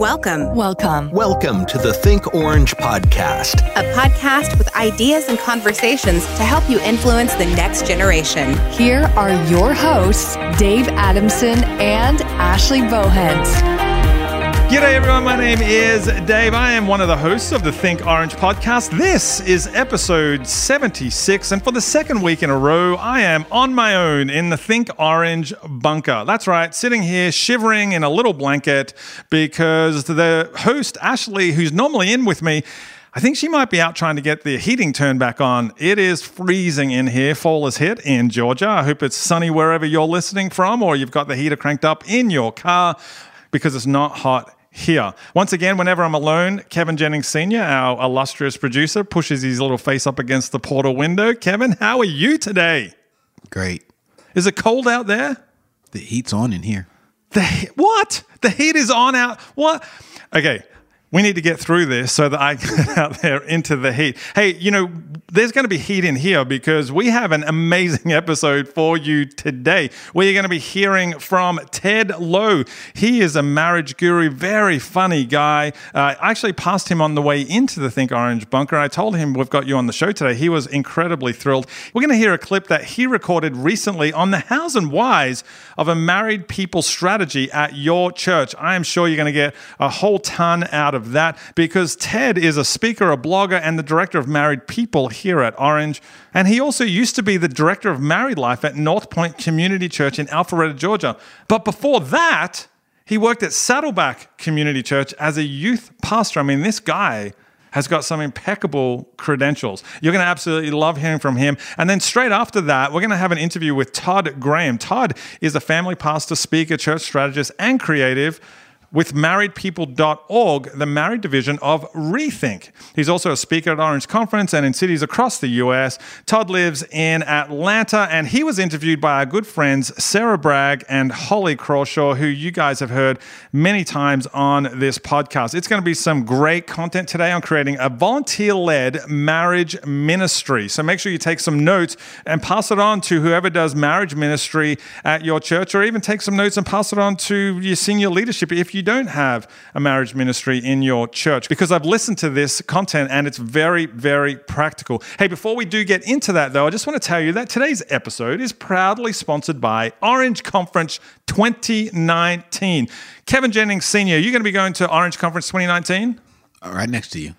Welcome. Welcome. Welcome to the Think Orange podcast, a podcast with ideas and conversations to help you influence the next generation. Here are your hosts, Dave Adamson and Ashley Bohens. G'day everyone, my name is Dave. I am one of the hosts of the Think Orange podcast. This is episode 76, and for the second week in a row, I am on my own in the Think Orange bunker. That's right, sitting here shivering in a little blanket because the host, Ashley, who's normally in with me, I think she might be out trying to get the heating turned back on. It is freezing in here. Fall has hit in Georgia. I hope it's sunny wherever you're listening from, or you've got the heater cranked up in your car because it's not hot here. Once again, whenever I'm alone, Kevin Jennings Sr., our illustrious producer, pushes his little face up against the portal window. Kevin, how are you today? Great. Is it cold out there? The heat's on in here. The what? The heat is on out. What? Okay, we need to get through this so that I get out there into the heat. Hey, you know, there's going to be heat in here because we have an amazing episode for you today. We're going to be hearing from Ted Lowe. He is a marriage guru, very funny guy. Uh, I actually passed him on the way into the Think Orange bunker. I told him we've got you on the show today. He was incredibly thrilled. We're going to hear a clip that he recorded recently on the hows and whys of a married people strategy at your church. I am sure you're going to get a whole ton out of that because Ted is a speaker, a blogger, and the director of Married People here at Orange. And he also used to be the director of married life at North Point Community Church in Alpharetta, Georgia. But before that, he worked at Saddleback Community Church as a youth pastor. I mean, this guy has got some impeccable credentials. You're going to absolutely love hearing from him. And then straight after that, we're going to have an interview with Todd Graham. Todd is a family pastor, speaker, church strategist, and creative with marriedpeople.org, the married division of Rethink. He's also a speaker at Orange Conference and in cities across the US. Todd lives in Atlanta and he was interviewed by our good friends Sarah Bragg and Holly Crawshaw, who you guys have heard many times on this podcast. It's going to be some great content today on creating a volunteer led marriage ministry. So make sure you take some notes and pass it on to whoever does marriage ministry at your church, or even take some notes and pass it on to your senior leadership if you you don't have a marriage ministry in your church because I've listened to this content and it's very, very practical. Hey, before we do get into that though, I just want to tell you that today's episode is proudly sponsored by Orange Conference 2019. Kevin Jennings Sr., you're going to be going to Orange Conference 2019? Uh, right next to you.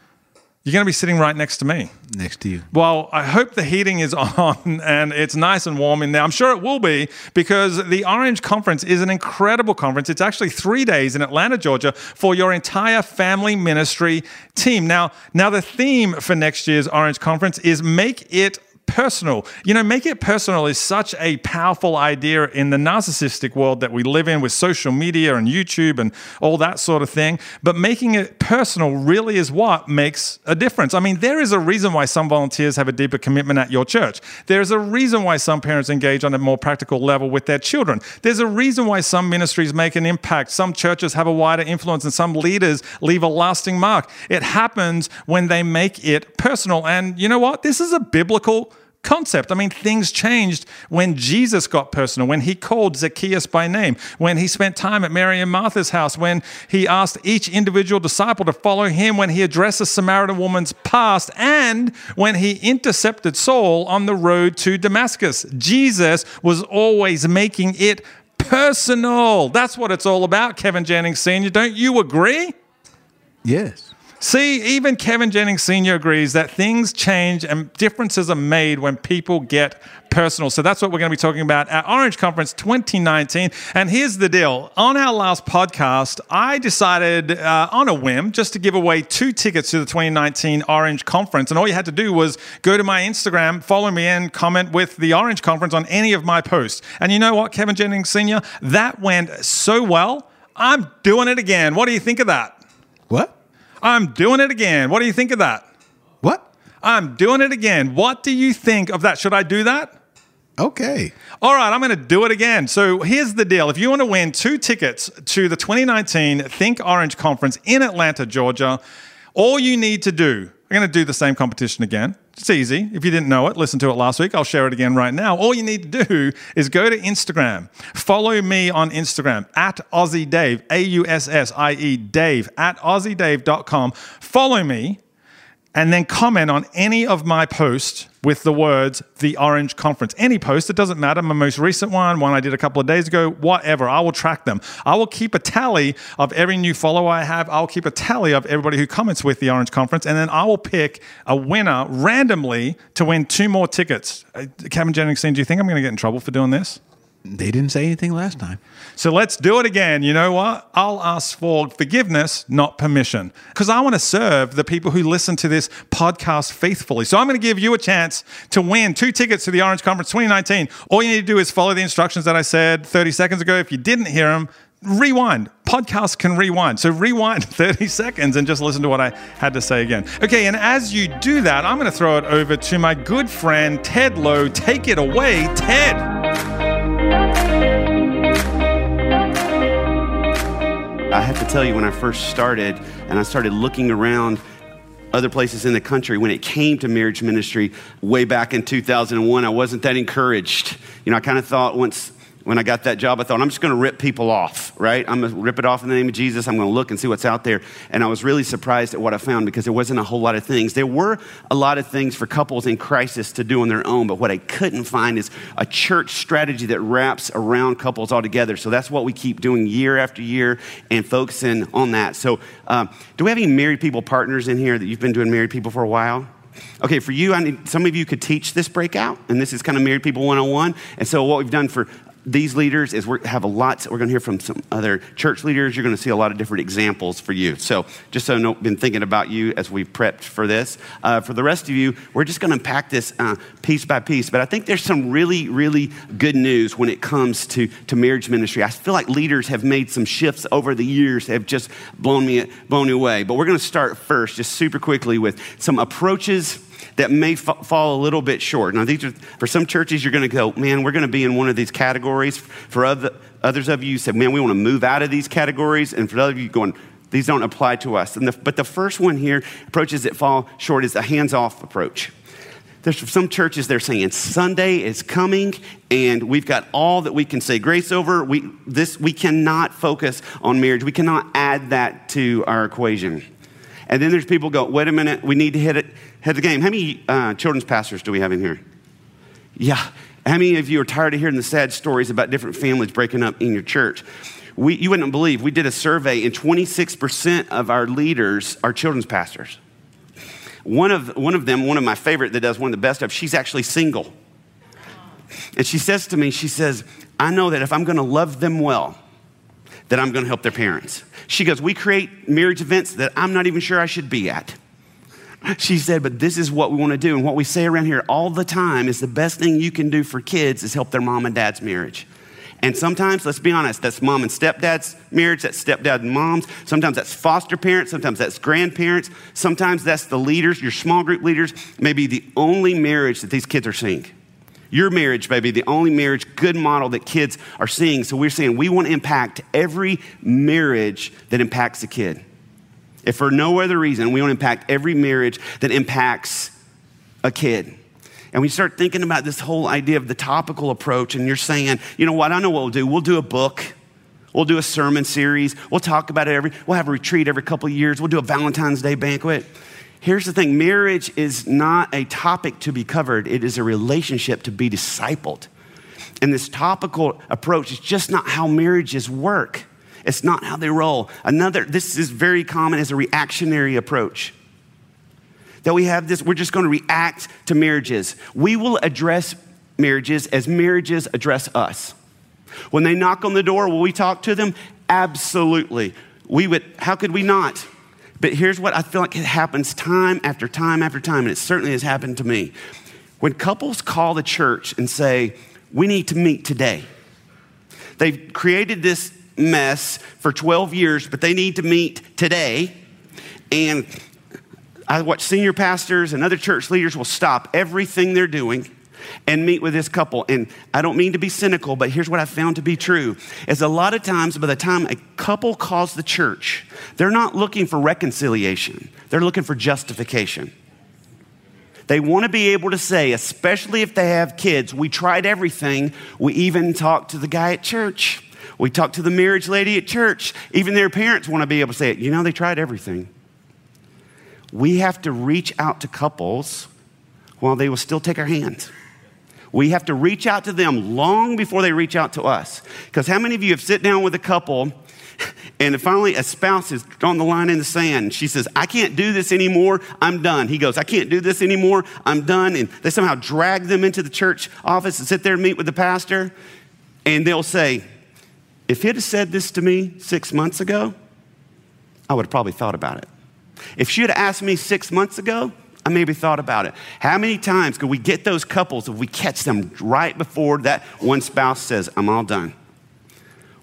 You're going to be sitting right next to me. Next to you. Well, I hope the heating is on and it's nice and warm in there. I'm sure it will be because the Orange Conference is an incredible conference. It's actually three days in Atlanta, Georgia for your entire family ministry team. Now, now the theme for next year's Orange Conference is Make It personal. You know, make it personal is such a powerful idea in the narcissistic world that we live in with social media and YouTube and all that sort of thing. But making it personal really is what makes a difference. I mean, there is a reason why some volunteers have a deeper commitment at your church. There's a reason why some parents engage on a more practical level with their children. There's a reason why some ministries make an impact. Some churches have a wider influence and some leaders leave a lasting mark. It happens when they make it personal. And you know what? This is a biblical concept. I mean, things changed when Jesus got personal, when he called Zacchaeus by name, when he spent time at Mary and Martha's house, when he asked each individual disciple to follow him, when he addressed the Samaritan woman's past, and when he intercepted Saul on the road to Damascus. Jesus was always making it personal. That's what it's all about, Kevin Jennings Sr. Don't you agree? Yes. See, even Kevin Jennings Sr. agrees that things change and differences are made when people get personal. So that's what we're going to be talking about at Orange Conference 2019. And here's the deal on our last podcast, I decided uh, on a whim just to give away two tickets to the 2019 Orange Conference. And all you had to do was go to my Instagram, follow me, and comment with the Orange Conference on any of my posts. And you know what, Kevin Jennings Sr.? That went so well. I'm doing it again. What do you think of that? What? I'm doing it again. What do you think of that? What? I'm doing it again. What do you think of that? Should I do that? Okay. All right, I'm going to do it again. So here's the deal. If you want to win two tickets to the 2019 Think Orange Conference in Atlanta, Georgia, all you need to do, we're going to do the same competition again. It's easy. If you didn't know it, listen to it last week. I'll share it again right now. All you need to do is go to Instagram. Follow me on Instagram at Aussie Dave, A U S S I E Dave, at AussieDave.com. Follow me and then comment on any of my posts with the words the Orange Conference. Any post, it doesn't matter. My most recent one, one I did a couple of days ago, whatever. I will track them. I will keep a tally of every new follower I have. I'll keep a tally of everybody who comments with the Orange Conference, and then I will pick a winner randomly to win two more tickets. Uh, Kevin Jennings, do you think I'm going to get in trouble for doing this? They didn't say anything last time. So let's do it again. You know what? I'll ask for forgiveness, not permission, because I want to serve the people who listen to this podcast faithfully. So I'm going to give you a chance to win two tickets to the Orange Conference 2019. All you need to do is follow the instructions that I said 30 seconds ago. If you didn't hear them, rewind. Podcasts can rewind. So rewind 30 seconds and just listen to what I had to say again. Okay, and as you do that, I'm going to throw it over to my good friend Ted Lowe. Take it away, Ted. I have to tell you, when I first started and I started looking around other places in the country, when it came to marriage ministry way back in 2001, I wasn't that encouraged. You know, I kind of thought once when I got that job, I thought, I'm just going to rip people off, right? I'm going to rip it off in the name of Jesus. I'm going to look and see what's out there. And I was really surprised at what I found because there wasn't a whole lot of things. There were a lot of things for couples in crisis to do on their own, but what I couldn't find is a church strategy that wraps around couples all together. So that's what we keep doing year after year and focusing on that. So, um, do we have any married people partners in here that you've been doing married people for a while? Okay, for you, I need, some of you could teach this breakout, and this is kind of married people 101. And so, what we've done for these leaders is we have a lot we're going to hear from some other church leaders. You're going to see a lot of different examples for you. So just so i've been thinking about you as we prepped for this uh, for the rest of you we're just going to unpack this uh, piece by piece. But i think there's some really really good news when it comes to, to marriage ministry. I feel like leaders have made some shifts over the years that have just blown me blown me away. But we're going to start first just super quickly with some approaches that may f- fall a little bit short. Now, these are, for some churches, you're going to go, man, we're going to be in one of these categories. For other, others of you, you said, man, we want to move out of these categories. And for other of you, going, these don't apply to us. The, but the first one here, approaches that fall short, is a hands off approach. There's some churches they're saying Sunday is coming and we've got all that we can say grace over. We, this, we cannot focus on marriage. We cannot add that to our equation. And then there's people go, wait a minute, we need to hit it, hit the game. How many uh, children's pastors do we have in here? Yeah. How many of you are tired of hearing the sad stories about different families breaking up in your church? We, you wouldn't believe, we did a survey, and 26% of our leaders are children's pastors. One of, one of them, one of my favorite that does one of the best of, she's actually single. And she says to me, she says, I know that if I'm gonna love them well, that I'm gonna help their parents. She goes, We create marriage events that I'm not even sure I should be at. She said, But this is what we wanna do. And what we say around here all the time is the best thing you can do for kids is help their mom and dad's marriage. And sometimes, let's be honest, that's mom and stepdad's marriage, that's stepdad and mom's. Sometimes that's foster parents, sometimes that's grandparents. Sometimes that's the leaders, your small group leaders, maybe the only marriage that these kids are seeing. Your marriage may be the only marriage, good model that kids are seeing. So we're saying we want to impact every marriage that impacts a kid. If for no other reason, we to impact every marriage that impacts a kid. And we start thinking about this whole idea of the topical approach, and you're saying, you know what, I know what we'll do. We'll do a book. We'll do a sermon series. We'll talk about it every, we'll have a retreat every couple of years. We'll do a Valentine's Day banquet. Here's the thing marriage is not a topic to be covered, it is a relationship to be discipled. And this topical approach is just not how marriages work. It's not how they roll. Another, this is very common as a reactionary approach that we have this, we're just going to react to marriages. We will address marriages as marriages address us. When they knock on the door, will we talk to them? Absolutely. We would, how could we not? But here's what I feel like it happens time after time after time, and it certainly has happened to me. When couples call the church and say, We need to meet today, they've created this mess for 12 years, but they need to meet today. And I watch senior pastors and other church leaders will stop everything they're doing and meet with this couple. And I don't mean to be cynical, but here's what I found to be true is a lot of times by the time a couple calls the church, they're not looking for reconciliation. They're looking for justification. They want to be able to say, especially if they have kids, we tried everything. We even talked to the guy at church. We talked to the marriage lady at church. Even their parents want to be able to say it. You know, they tried everything. We have to reach out to couples while they will still take our hands. We have to reach out to them long before they reach out to us. Because how many of you have sit down with a couple and finally a spouse is on the line in the sand. She says, I can't do this anymore. I'm done. He goes, I can't do this anymore. I'm done. And they somehow drag them into the church office and sit there and meet with the pastor. And they'll say, if he'd have said this to me six months ago, I would have probably thought about it. If she had asked me six months ago, I maybe thought about it. How many times could we get those couples if we catch them right before that one spouse says, I'm all done?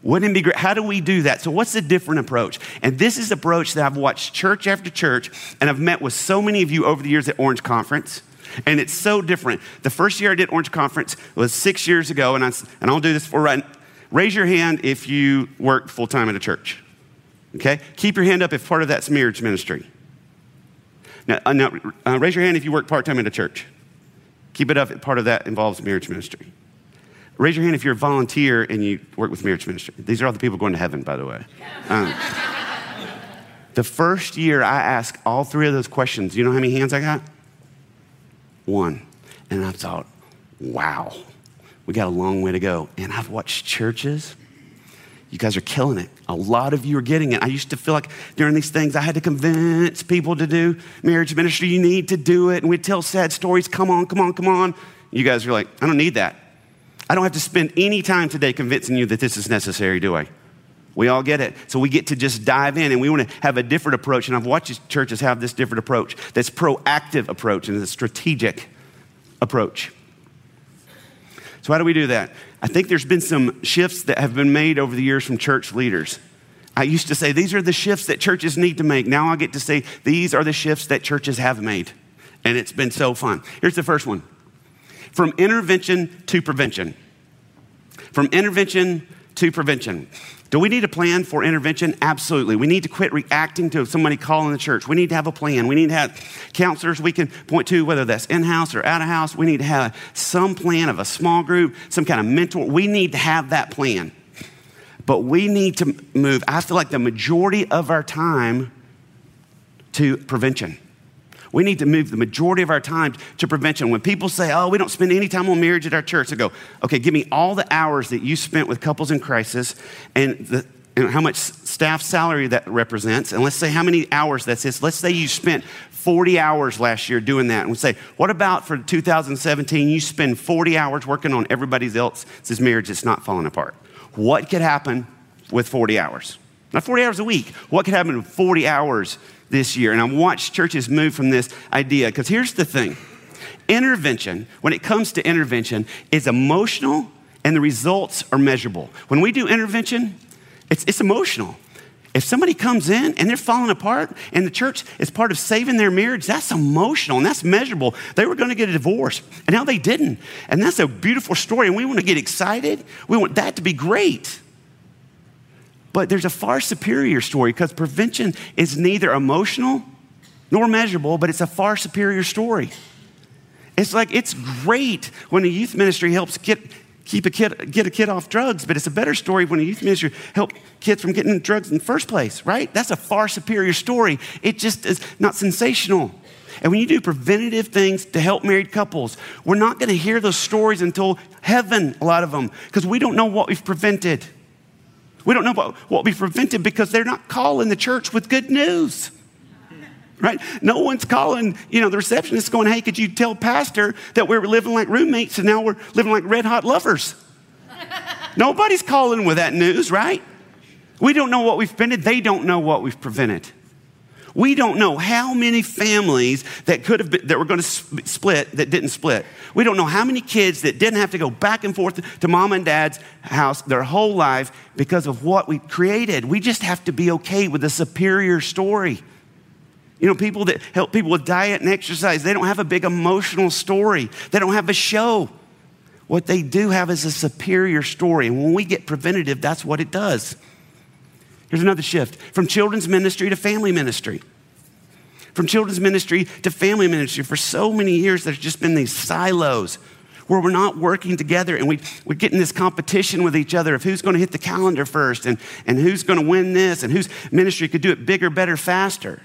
Wouldn't it be great? How do we do that? So, what's the different approach? And this is approach that I've watched church after church, and I've met with so many of you over the years at Orange Conference. And it's so different. The first year I did Orange Conference was six years ago, and, I, and I'll do this for right. Raise your hand if you work full time at a church. Okay? Keep your hand up if part of that's marriage ministry. Now, uh, now uh, raise your hand if you work part time at a church. Keep it up if part of that involves marriage ministry. Raise your hand if you're a volunteer and you work with marriage ministry. These are all the people going to heaven, by the way. Um, the first year I asked all three of those questions, you know how many hands I got? One. And I thought, wow, we got a long way to go. And I've watched churches you guys are killing it. A lot of you are getting it. I used to feel like during these things, I had to convince people to do marriage ministry. You need to do it. And we'd tell sad stories. Come on, come on, come on. You guys are like, I don't need that. I don't have to spend any time today convincing you that this is necessary, do I? We all get it. So we get to just dive in and we want to have a different approach. And I've watched churches have this different approach that's proactive approach and a strategic approach. So, how do we do that? I think there's been some shifts that have been made over the years from church leaders. I used to say these are the shifts that churches need to make. Now I get to say these are the shifts that churches have made. And it's been so fun. Here's the first one from intervention to prevention. From intervention to prevention. Do we need a plan for intervention? Absolutely. We need to quit reacting to somebody calling the church. We need to have a plan. We need to have counselors we can point to, whether that's in house or out of house. We need to have some plan of a small group, some kind of mentor. We need to have that plan. But we need to move, I feel like the majority of our time to prevention. We need to move the majority of our time to prevention. When people say, oh, we don't spend any time on marriage at our church, I go, okay, give me all the hours that you spent with couples in crisis and, the, and how much staff salary that represents. And let's say how many hours that's this. Let's say you spent 40 hours last year doing that. And we say, what about for 2017? You spend 40 hours working on everybody else's marriage that's not falling apart. What could happen with 40 hours? Not 40 hours a week. What could happen with 40 hours this year. And I watched churches move from this idea because here's the thing intervention, when it comes to intervention, is emotional and the results are measurable. When we do intervention, it's, it's emotional. If somebody comes in and they're falling apart and the church is part of saving their marriage, that's emotional and that's measurable. They were going to get a divorce and now they didn't. And that's a beautiful story and we want to get excited. We want that to be great. But there's a far superior story because prevention is neither emotional nor measurable, but it's a far superior story. It's like it's great when a youth ministry helps get, keep a kid, get a kid off drugs, but it's a better story when a youth ministry help kids from getting drugs in the first place, right? That's a far superior story. It just is not sensational. And when you do preventative things to help married couples, we're not going to hear those stories until heaven, a lot of them, because we don't know what we've prevented. We don't know what, what we prevented because they're not calling the church with good news. Right? No one's calling, you know, the receptionist going, hey, could you tell pastor that we were living like roommates and now we're living like red hot lovers? Nobody's calling with that news, right? We don't know what we've prevented. They don't know what we've prevented. We don't know how many families that could have been, that were going to split that didn't split. We don't know how many kids that didn't have to go back and forth to mom and dad's house their whole life because of what we created. We just have to be okay with the superior story. You know, people that help people with diet and exercise, they don't have a big emotional story. They don't have a show. What they do have is a superior story. And when we get preventative, that's what it does. Here's another shift from children's ministry to family ministry. From children's ministry to family ministry, for so many years, there's just been these silos where we're not working together and we, we're getting this competition with each other of who's going to hit the calendar first and, and who's going to win this and whose ministry could do it bigger, better, faster.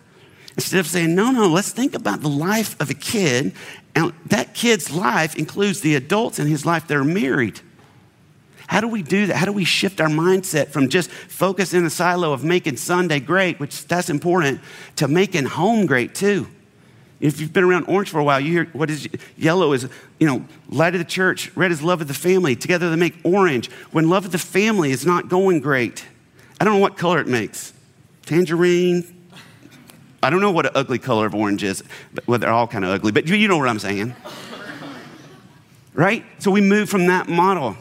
Instead of saying, no, no, let's think about the life of a kid. And that kid's life includes the adults in his life that are married. How do we do that? How do we shift our mindset from just focus in the silo of making Sunday great, which that's important, to making home great too? If you've been around orange for a while, you hear what is yellow is, you know, light of the church, red is love of the family. Together they make orange. When love of the family is not going great, I don't know what color it makes. Tangerine, I don't know what an ugly color of orange is, but well, they're all kind of ugly, but you know what I'm saying. right? So we move from that model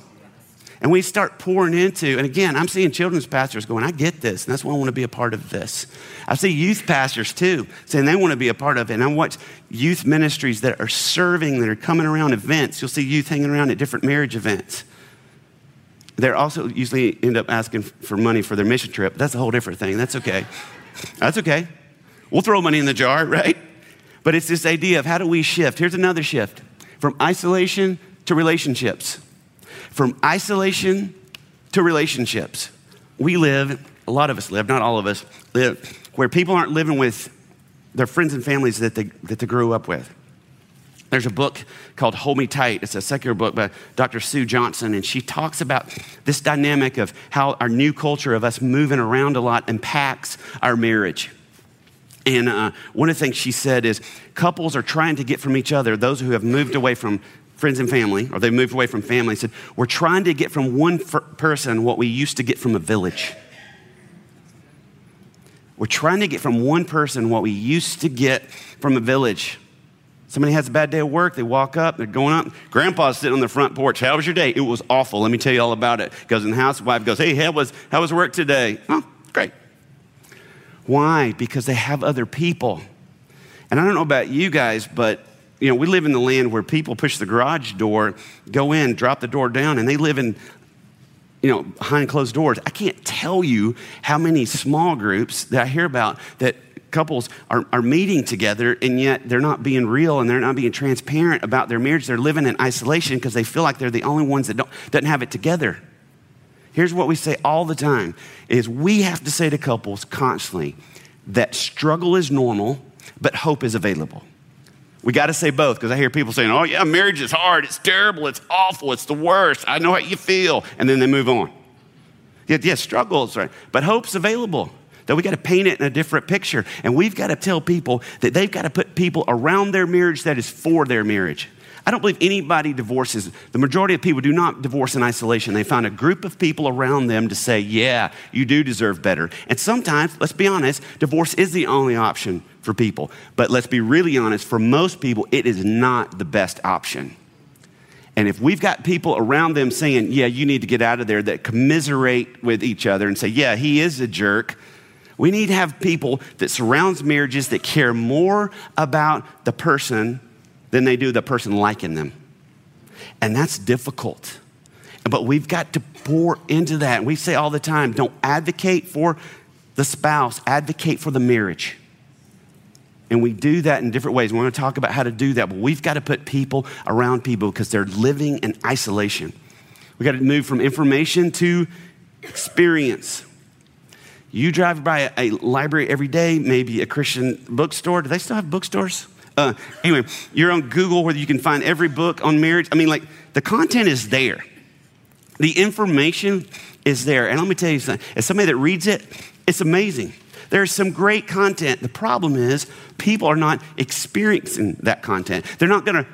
and we start pouring into, and again, I'm seeing children's pastors going, I get this, and that's why I want to be a part of this. I see youth pastors too saying they want to be a part of it. And I watch youth ministries that are serving, that are coming around events. You'll see youth hanging around at different marriage events. They're also usually end up asking for money for their mission trip. That's a whole different thing. That's okay. That's okay. We'll throw money in the jar, right? But it's this idea of how do we shift? Here's another shift from isolation to relationships. From isolation to relationships. We live, a lot of us live, not all of us, live where people aren't living with their friends and families that they, that they grew up with. There's a book called Hold Me Tight. It's a secular book by Dr. Sue Johnson, and she talks about this dynamic of how our new culture of us moving around a lot impacts our marriage. And uh, one of the things she said is couples are trying to get from each other, those who have moved away from friends and family, or they moved away from family, said, We're trying to get from one person what we used to get from a village. We're trying to get from one person what we used to get from a village. Somebody has a bad day at work, they walk up, they're going up. Grandpa's sitting on the front porch. How was your day? It was awful. Let me tell you all about it. Goes in the house, wife goes, Hey, how was, how was work today? Oh, great. Why? Because they have other people. And I don't know about you guys, but you know, we live in the land where people push the garage door, go in, drop the door down, and they live in, you know, behind closed doors. I can't tell you how many small groups that I hear about that couples are, are meeting together and yet they're not being real and they're not being transparent about their marriage. They're living in isolation because they feel like they're the only ones that don't, doesn't have it together. Here's what we say all the time is we have to say to couples constantly that struggle is normal, but hope is available. We got to say both because I hear people saying, oh, yeah, marriage is hard. It's terrible. It's awful. It's the worst. I know how you feel. And then they move on. Yes, yeah, struggles, right? But hope's available. That we got to paint it in a different picture. And we've got to tell people that they've got to put people around their marriage that is for their marriage. I don't believe anybody divorces. The majority of people do not divorce in isolation. They find a group of people around them to say, yeah, you do deserve better. And sometimes, let's be honest, divorce is the only option for people. But let's be really honest, for most people, it is not the best option. And if we've got people around them saying, yeah, you need to get out of there, that commiserate with each other and say, yeah, he is a jerk, we need to have people that surrounds marriages that care more about the person than they do the person liking them. And that's difficult. But we've got to pour into that. And we say all the time don't advocate for the spouse, advocate for the marriage. And we do that in different ways. We're going to talk about how to do that. But we've got to put people around people because they're living in isolation. We've got to move from information to experience. You drive by a, a library every day, maybe a Christian bookstore. Do they still have bookstores? Uh, anyway, you're on Google where you can find every book on marriage. I mean, like, the content is there, the information is there. And let me tell you something as somebody that reads it, it's amazing. There's some great content. The problem is, people are not experiencing that content. They're not going to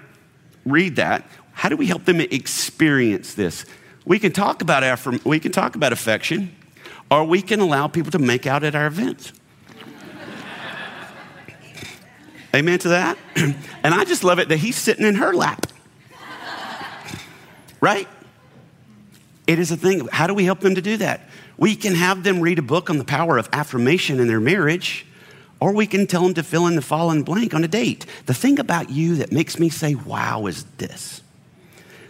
read that. How do we help them experience this? We can talk about affirm- we can talk about affection, or we can allow people to make out at our events. Amen to that? and I just love it that he's sitting in her lap. right? It is a thing. How do we help them to do that? We can have them read a book on the power of affirmation in their marriage, or we can tell them to fill in the following blank on a date. The thing about you that makes me say, wow, is this.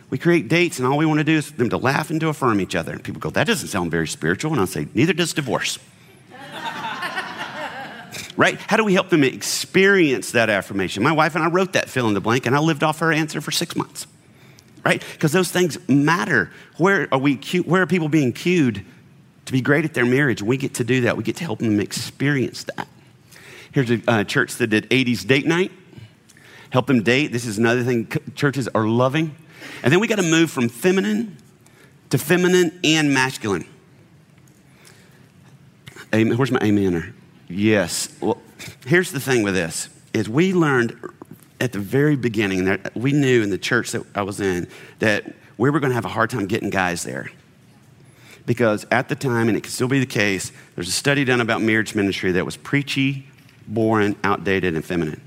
We create dates, and all we want to do is for them to laugh and to affirm each other. And people go, that doesn't sound very spiritual. And I'll say, neither does divorce. Right? How do we help them experience that affirmation? My wife and I wrote that fill in the blank, and I lived off her answer for six months, right? Because those things matter. Where are we? Where are people being cued to be great at their marriage? We get to do that. We get to help them experience that. Here's a uh, church that did 80s date night. Help them date. This is another thing churches are loving. And then we got to move from feminine to feminine and masculine. Amen. Where's my amener? Yes. Well, here's the thing with this is we learned at the very beginning that we knew in the church that I was in that we were going to have a hard time getting guys there. Because at the time, and it can still be the case, there's a study done about marriage ministry that was preachy, boring, outdated, and feminine.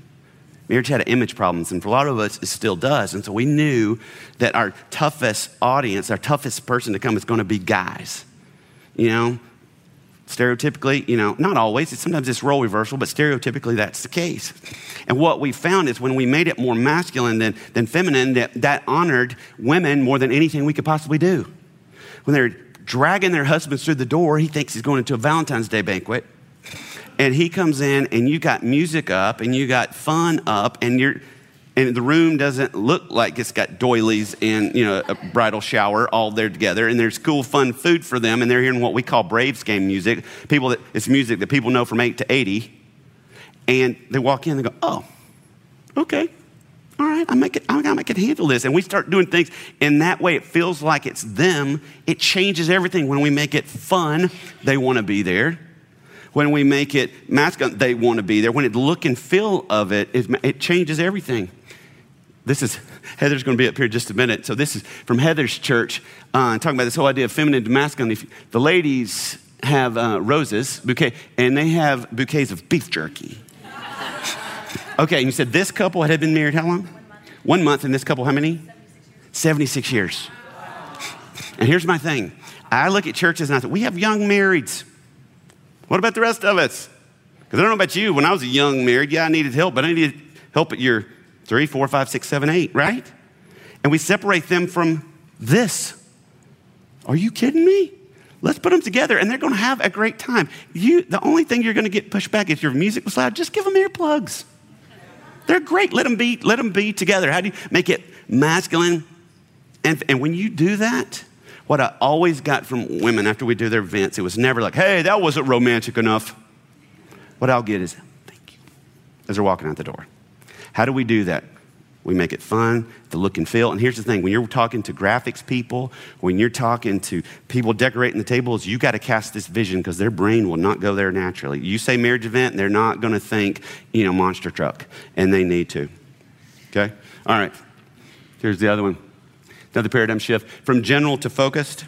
Marriage had image problems, and for a lot of us, it still does. And so we knew that our toughest audience, our toughest person to come is going to be guys. You know, stereotypically, you know, not always, sometimes it's role reversal, but stereotypically that's the case. And what we found is when we made it more masculine than, than feminine, that, that honored women more than anything we could possibly do. When they're dragging their husbands through the door, he thinks he's going into a Valentine's Day banquet and he comes in and you got music up and you got fun up and you're and the room doesn't look like it's got doilies and you know a bridal shower all there together. And there's cool fun food for them and they're hearing what we call braves game music. People that it's music that people know from 8 to 80 and they walk in and they go oh okay. All right i make it i I can handle this. And we start doing things in that way it feels like it's them. It changes everything. When we make it fun they want to be there. When we make it masculine, they want to be there. When it look and feel of it, it, it changes everything. This is, Heather's going to be up here just a minute. So this is from Heather's church, uh, talking about this whole idea of feminine masculine. The ladies have uh, roses, bouquet, and they have bouquets of beef jerky. okay, and you said this couple had been married how long? One month. One month, and this couple how many? 76 years. 76 years. And here's my thing. I look at churches and I think, we have young marrieds. What about the rest of us? Because I don't know about you. When I was a young married, yeah, I needed help, but I needed help at your three, four, five, six, seven, eight, right? And we separate them from this. Are you kidding me? Let's put them together and they're going to have a great time. You, the only thing you're going to get pushed back if your music was loud, just give them earplugs. They're great. Let them be, let them be together. How do you make it masculine? And, and when you do that, what I always got from women after we do their events, it was never like, hey, that wasn't romantic enough. What I'll get is, thank you, as they're walking out the door. How do we do that? We make it fun, the look and feel. And here's the thing when you're talking to graphics people, when you're talking to people decorating the tables, you got to cast this vision because their brain will not go there naturally. You say marriage event, they're not going to think, you know, monster truck, and they need to. Okay? All right. Here's the other one. Another paradigm shift from general to focused.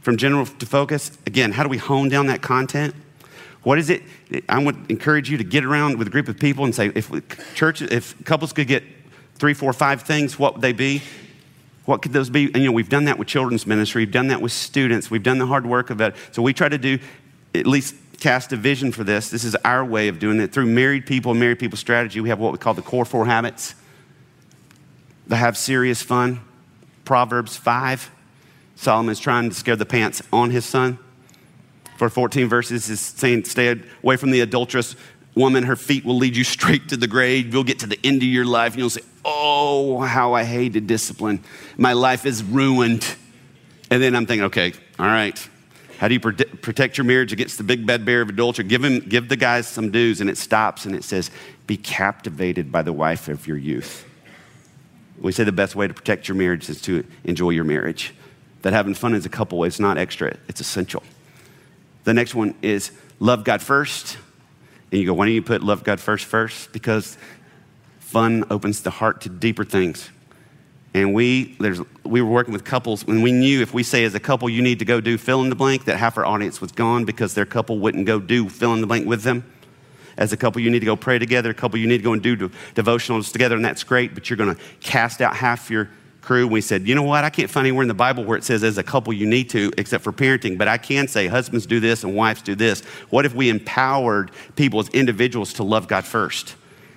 From general to focus, again, how do we hone down that content? What is it? I would encourage you to get around with a group of people and say, if church, if couples could get three, four, five things, what would they be? What could those be? And you know, we've done that with children's ministry, we've done that with students, we've done the hard work of that. So we try to do at least cast a vision for this. This is our way of doing it. Through married people married people strategy, we have what we call the core four habits. To have serious fun, Proverbs 5. Solomon's trying to scare the pants on his son. For 14 verses is saying, Stay away from the adulterous woman. Her feet will lead you straight to the grave. You'll get to the end of your life and you'll say, Oh, how I hated discipline. My life is ruined. And then I'm thinking, okay, all right. How do you protect your marriage against the big bad bear of adultery? Give, him, give the guys some dues. And it stops and it says, Be captivated by the wife of your youth. We say the best way to protect your marriage is to enjoy your marriage. That having fun as a couple is not extra, it's essential. The next one is love God first. And you go, why don't you put love God first first? Because fun opens the heart to deeper things. And we, there's, we were working with couples, and we knew if we say as a couple, you need to go do fill in the blank, that half our audience was gone because their couple wouldn't go do fill in the blank with them. As a couple, you need to go pray together. A couple, you need to go and do devotionals together, and that's great, but you're going to cast out half your crew. We said, you know what? I can't find anywhere in the Bible where it says as a couple you need to, except for parenting, but I can say husbands do this and wives do this. What if we empowered people as individuals to love God first?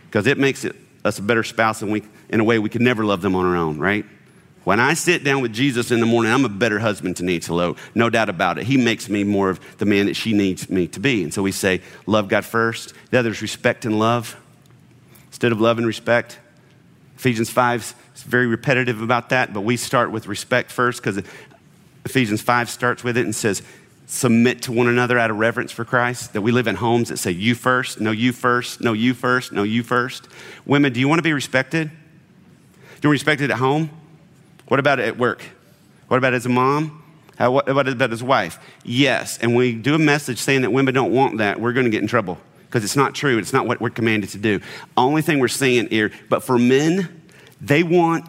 Because it makes it, us a better spouse, and we, in a way, we could never love them on our own, right? When I sit down with Jesus in the morning, I'm a better husband to Lowe, no doubt about it. He makes me more of the man that she needs me to be. And so we say, love God first. The other is respect and love instead of love and respect. Ephesians 5 is very repetitive about that, but we start with respect first because Ephesians 5 starts with it and says, submit to one another out of reverence for Christ. That we live in homes that say, you first, no, you first, no, you first, no, you first. Women, do you want to be respected? Do you want respected at home? What about at work? What about as a mom? How, what about as a wife? Yes. And when we do a message saying that women don't want that, we're going to get in trouble because it's not true. It's not what we're commanded to do. Only thing we're saying here, but for men, they want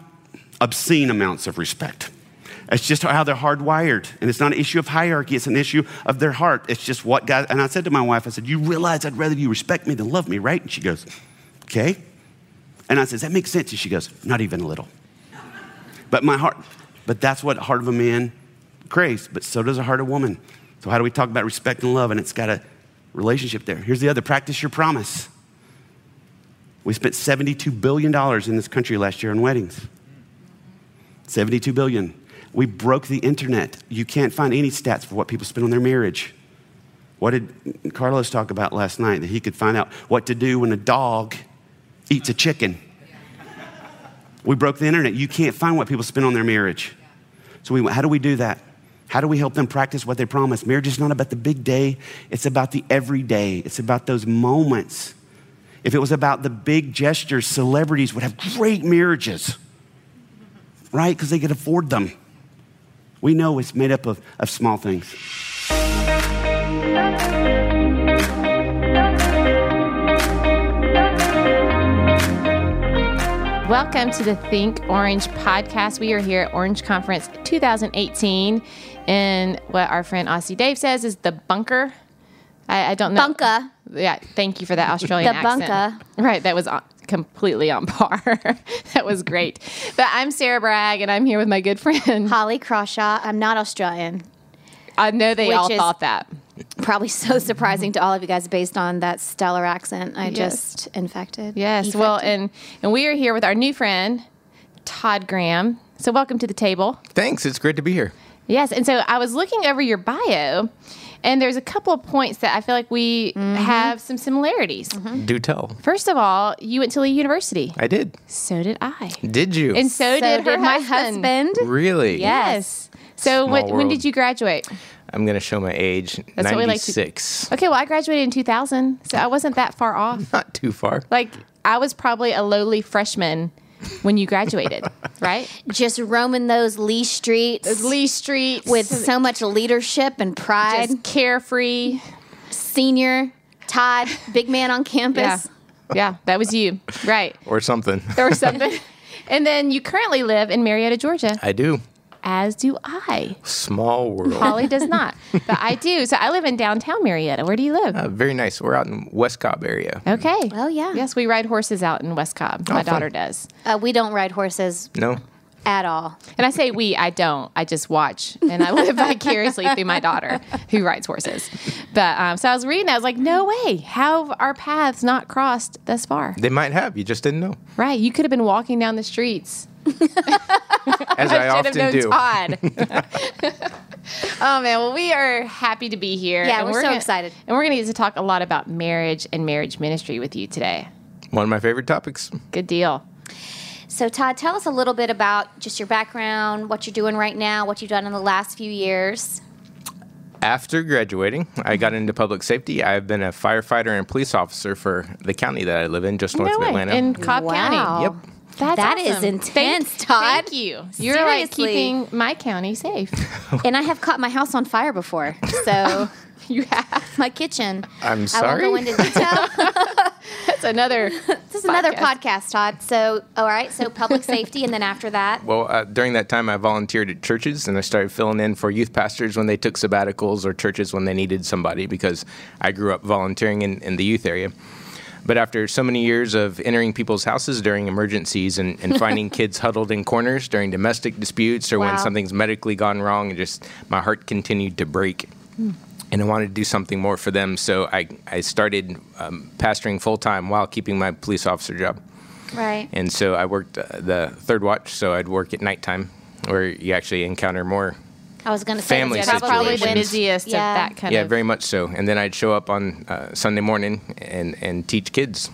obscene amounts of respect. It's just how they're hardwired. And it's not an issue of hierarchy, it's an issue of their heart. It's just what God. And I said to my wife, I said, You realize I'd rather you respect me than love me, right? And she goes, Okay. And I said, that makes sense? And she goes, Not even a little. But my heart, but that's what heart of a man craves, but so does a heart of a woman. So how do we talk about respect and love? And it's got a relationship there. Here's the other practice your promise. We spent $72 billion in this country last year on weddings. 72 billion. We broke the internet. You can't find any stats for what people spend on their marriage. What did Carlos talk about last night? That he could find out what to do when a dog eats a chicken. We broke the internet. You can't find what people spend on their marriage. So we, how do we do that? How do we help them practice what they promise? Marriage is not about the big day, it's about the everyday. It's about those moments. If it was about the big gestures, celebrities would have great marriages, right? Because they could afford them. We know it's made up of, of small things. Welcome to the Think Orange podcast. We are here at Orange Conference 2018 in what our friend Aussie Dave says is the bunker. I, I don't know. Bunker. Yeah, thank you for that Australian The accent. bunker. Right, that was on, completely on par. that was great. But I'm Sarah Bragg, and I'm here with my good friend. Holly Crawshaw. I'm not Australian. I know they Which all is- thought that. Probably so surprising to all of you guys based on that stellar accent I Yes. just infected. Yes, well, and and we are here with our new friend Todd Graham. So welcome to the table. Thanks. It's great to be here. Yes, and so I was looking over your bio, and there's a couple of points that I feel like we Mm-hmm. have some similarities. Do tell. First of all, you went to Lee University. I did. So did I. Did you? And so, so did her did my husband. husband. really? Yes. So Small when, when did you graduate? I'm going to show my age. That's what we like to- 96. Okay, well, I graduated in 2000, so I wasn't that far off. Not too far. Like, I was probably a lowly freshman when you graduated, right? just roaming those Lee streets Lee Street with so much leadership and pride. just carefree. Senior Todd, big man on campus. Yeah. campus. Yeah, that was you. Right. Or something. Or something. and then you currently live in Marietta, Georgia, I do. As do I. Small world. Holly does not, but I do. So I live in downtown Marietta. Where do you live? Uh, very nice. We're out in West Cobb area. Okay. Oh, yeah. Yes, we ride horses out in West Cobb. My fun. daughter does. Uh, we don't ride horses No? at all. And I say we, I don't. I just watch and I live vicariously through my daughter who rides horses. But um, so I was reading. I was like, no way. How have our paths not crossed thus far? They might have. You just didn't know. Right. You could have been walking down the streets. As I, should have often known do. Todd. oh man, well we are happy to be here. Yeah, we're so gonna- excited. And we're going to get to talk a lot about marriage and marriage ministry with you today. One of my favorite topics. Good deal. So, Todd, tell us a little bit about just your background, what you're doing right now, what you've done in the last few years. After graduating, I got mm-hmm. into public safety. I've been a firefighter and police officer for the county that I live in, just north no of way. Atlanta. In Cobb Wow. County. Yep. That's That is awesome. intense, Thank, Todd. Thank you. You're like keeping my county safe. and I have caught my house on fire before. So, you have. my kitchen. I'm I sorry. won't go into detail. That's another. this is another podcast, Todd. So, all right. So, public safety, and then after that, Well, uh, during that time, I volunteered at churches and I started filling in for youth pastors when they took sabbaticals or churches when they needed somebody because I grew up volunteering in, in the youth area. But after so many years of entering people's houses during emergencies and, and finding kids huddled in corners during domestic disputes or when something's medically gone wrong, and just my heart continued to break. And I wanted to do something more for them. So I, I started um, pastoring full time while keeping my police officer job. right. And so I worked uh, the third watch, so I'd work at nighttime where you actually encounter more. I was going to say Family that's That's probably the busiest Yeah. of that kind yeah, of. Yeah, very much so. And then I'd show up on uh, Sunday morning and, and teach kids.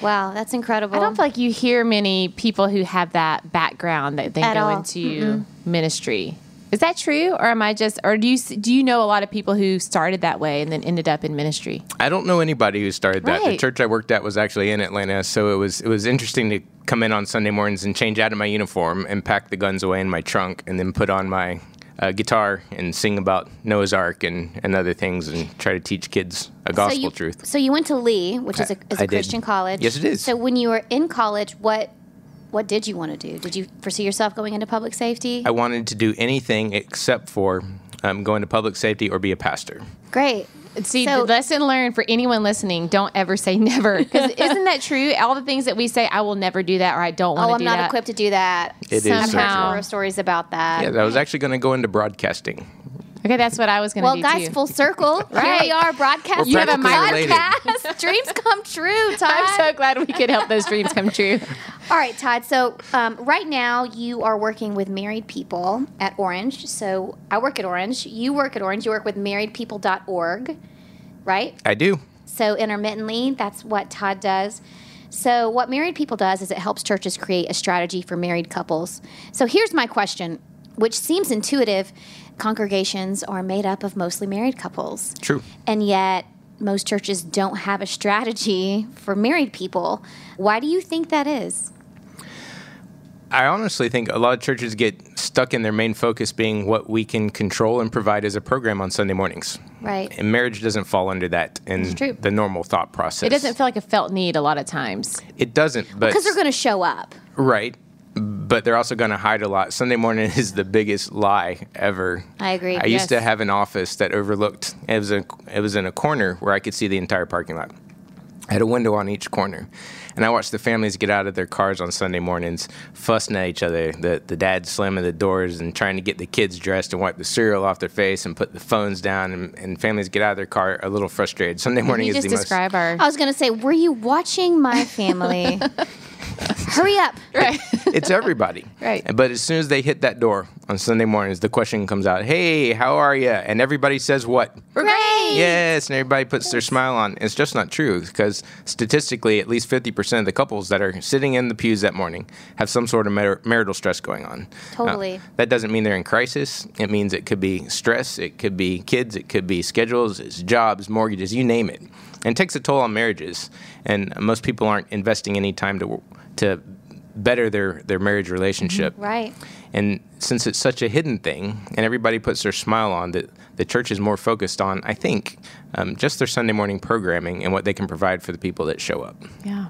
Wow, that's incredible. I don't feel like you hear many people who have that background that they At go all. into ministry. Is that true, or am I just, or do you do you know a lot of people who started that way and then ended up in ministry? I don't know anybody who started that. The church I worked at was actually in Atlanta, so it was it was interesting to come in on Sunday mornings and change out of my uniform and pack the guns away in my trunk, and then put on my uh, guitar and sing about Noah's Ark and, and other things, and try to teach kids a gospel so you, truth. So you went to Lee, which is a, is a did. Christian college. Yes, it is. So when you were in college, what what did you want to do? Did you foresee yourself going into public safety? I wanted to do anything except for um, go into public safety or be a pastor. Great. See, So- the lesson learned for anyone listening: don't ever say never, because isn't that true? All the things that we say, I will never do that, or I don't want to. Oh, I'm do not that. equipped to do that. It is I've heard horror stories about that. Yeah, I was actually going to go into broadcasting. Okay, that's what I was going to Well, do Well, guys, too. full circle. Here Right. we are broadcasting. We're You have a practically podcast. Dreams come true, Todd. I'm so glad we could help those dreams come true. All right, Todd. So um, right now you are working with married people at Orange. So I work at Orange. You work at Orange. You work with marriedpeople.org, right? I do. So intermittently, that's what Todd does. So what Married People does is it helps churches create a strategy for married couples. So here's my question, which seems intuitive. Congregations are made up of mostly married couples. True. And yet most churches don't have a strategy for married people. Why do you think that is? I honestly think a lot of churches get stuck in their main focus being what we can control and provide as a program on Sunday mornings. Right. And marriage doesn't fall under that in true. the normal thought process. It doesn't feel like a felt need a lot of times. It doesn't, but Because they're going to show up. right. But they're also going to hide a lot. Sunday morning is the biggest lie ever. I agree. I used to have an office that overlooked. It was a, it was in a corner where I could see the entire parking lot. I had a window on each corner, and I watched the families get out of their cars on Sunday mornings, fussing at each other. The the dad slamming the doors and trying to get the kids dressed and wipe the cereal off their face and put the phones down, and, and families get out of their car a little frustrated. Sunday morning you is just the describe our. I was going to say, were you watching my family? Hurry up. Right. most. It's everybody. Right. But as soon as they hit that door on Sunday mornings, the question comes out, "Hey, how are you?" And everybody says what? Great. Yes, and everybody puts their smile on. It's just not true because statistically, at least 50% of the couples that are sitting in the pews that morning have some sort of mar- marital stress going on. Totally. Now, that doesn't mean they're in crisis. It means it could be stress, it could be kids, it could be schedules, it's jobs, mortgages, you name it. And it takes a toll on marriages. And most people aren't investing any time to to better their, their marriage relationship. Right. And since it's such a hidden thing, and everybody puts their smile on, that the church is more focused on, I think, um, just their Sunday morning programming and what they can provide for the people that show up. Yeah.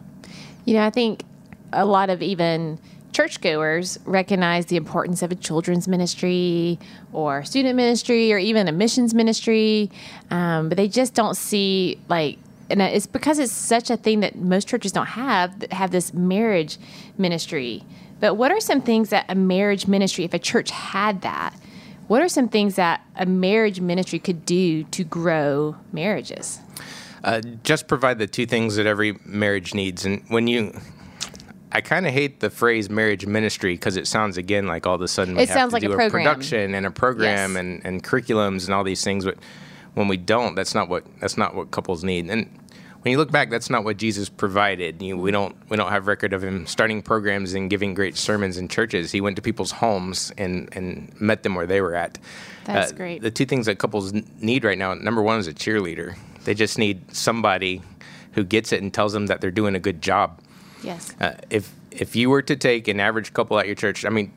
You know, I think a lot of even churchgoers recognize the importance of a children's ministry or student ministry or even a missions ministry, um, but they just don't see like. And it's because it's such a thing that most churches don't have that have this marriage ministry. But what are some things that a marriage ministry, if a church had that, what are some things that a marriage ministry could do to grow marriages? Uh, just provide the two things that every marriage needs. And when you, I kind of hate the phrase marriage ministry because it sounds again like all of a sudden we It have sounds to like a do program. production and a program Yes. and, and curriculums and all these things. But when we don't, that's not what that's not what couples need. And when you look back, that's not what Jesus provided. You, we don't we don't have record of him starting programs and giving great sermons in churches. He went to people's homes and and met them where they were at. Uh, That's great. The two things that couples need right now, number one is a cheerleader. They just need somebody who gets it and tells them that they're doing a good job. Yes. Uh, if if you were to take an average couple at your church, I mean,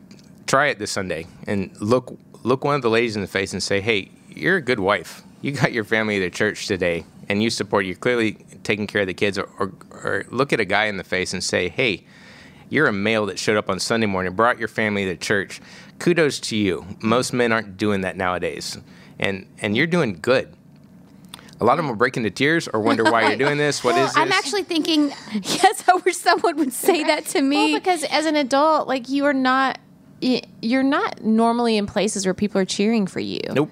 try it this Sunday and look look one of the ladies in the face and say, "Hey, you're a good wife. You got your family to church today, and you support. You're clearly taking care of the kids." Or, or, or look at a guy in the face and say, "Hey." You're a male that showed up on Sunday morning, brought your family to church. Kudos to you. Most men aren't doing that nowadays, and and you're doing good. A lot of them will break into tears or wonder why you're doing this. What is Well, this? I'm actually thinking, yes, I wish someone would say that to me. Well, because as an adult, like you are not, you're not normally in places where people are cheering for you. nope.